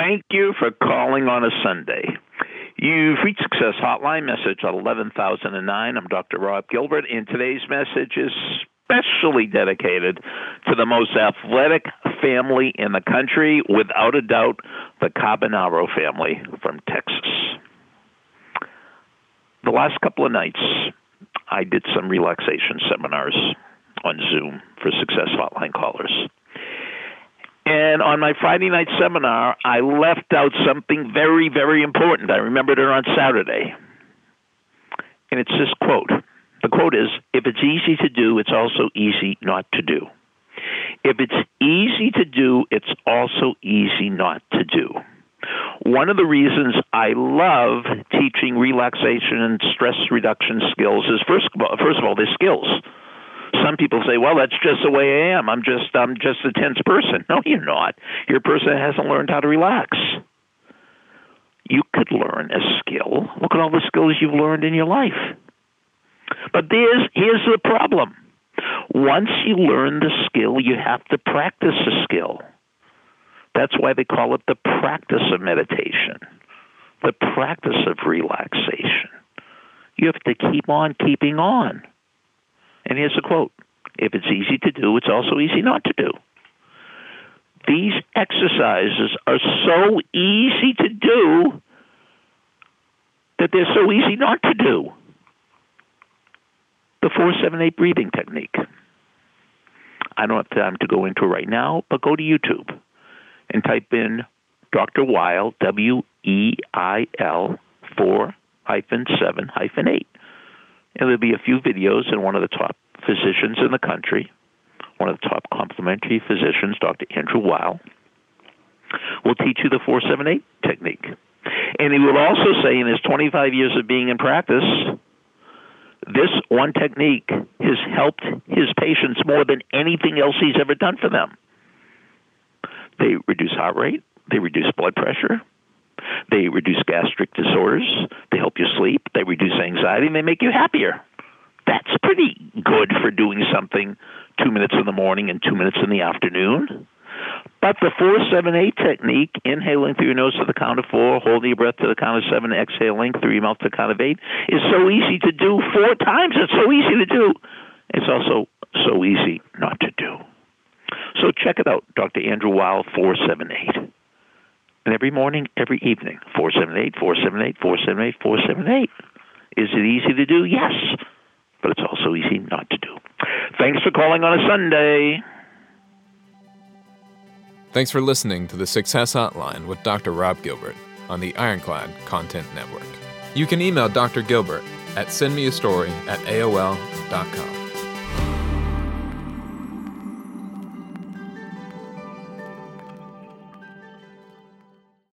Thank you for calling on a Sunday. You've reached Success Hotline, message 11009. I'm Dr. Rob Gilbert, and today's message is specially dedicated to the most athletic family in the country, without a doubt, the Carbonaro family from Texas. The last couple of nights, I did some relaxation seminars on Zoom for Success Hotline callers. And on my Friday night seminar, I left out something very, very important. I remembered it on Saturday. And it's this quote. The quote is If it's easy to do, it's also easy not to do. If it's easy to do, it's also easy not to do. One of the reasons I love teaching relaxation and stress reduction skills is first of all, first of all, they're skills some people say, "Well, that's just the way I am. I'm just I'm just a tense person." No, you're not. You're a person hasn't learned how to relax. You could learn a skill. Look at all the skills you've learned in your life. But there's here's the problem. Once you learn the skill, you have to practice the skill. That's why they call it the practice of meditation, the practice of relaxation. You have to keep on keeping on. And here's a quote If it's easy to do, it's also easy not to do. These exercises are so easy to do that they're so easy not to do. The 478 breathing technique. I don't have time to go into it right now, but go to YouTube and type in Dr. Weil, W E I L, 4 hyphen 7 hyphen 8 and there'll be a few videos and one of the top physicians in the country, one of the top complementary physicians, Dr. Andrew Weil, will teach you the 478 technique. And he will also say in his 25 years of being in practice, this one technique has helped his patients more than anything else he's ever done for them. They reduce heart rate, they reduce blood pressure, they reduce gastric disorders. They help you sleep. They reduce anxiety, and they make you happier. That's pretty good for doing something two minutes in the morning and two minutes in the afternoon. But the four seven eight technique, inhaling through your nose to the count of four, holding your breath to the count of seven, exhaling through your mouth to the count of eight, is so easy to do four times. It's so easy to do. It's also so easy not to do. So check it out, Dr. Andrew Weil, 478. And every morning, every evening, 478, 478, 478, 478. Is it easy to do? Yes. But it's also easy not to do. Thanks for calling on a Sunday. Thanks for listening to the Success Hotline with Dr. Rob Gilbert on the Ironclad Content Network. You can email Dr. Gilbert at sendmeastory at AOL.com.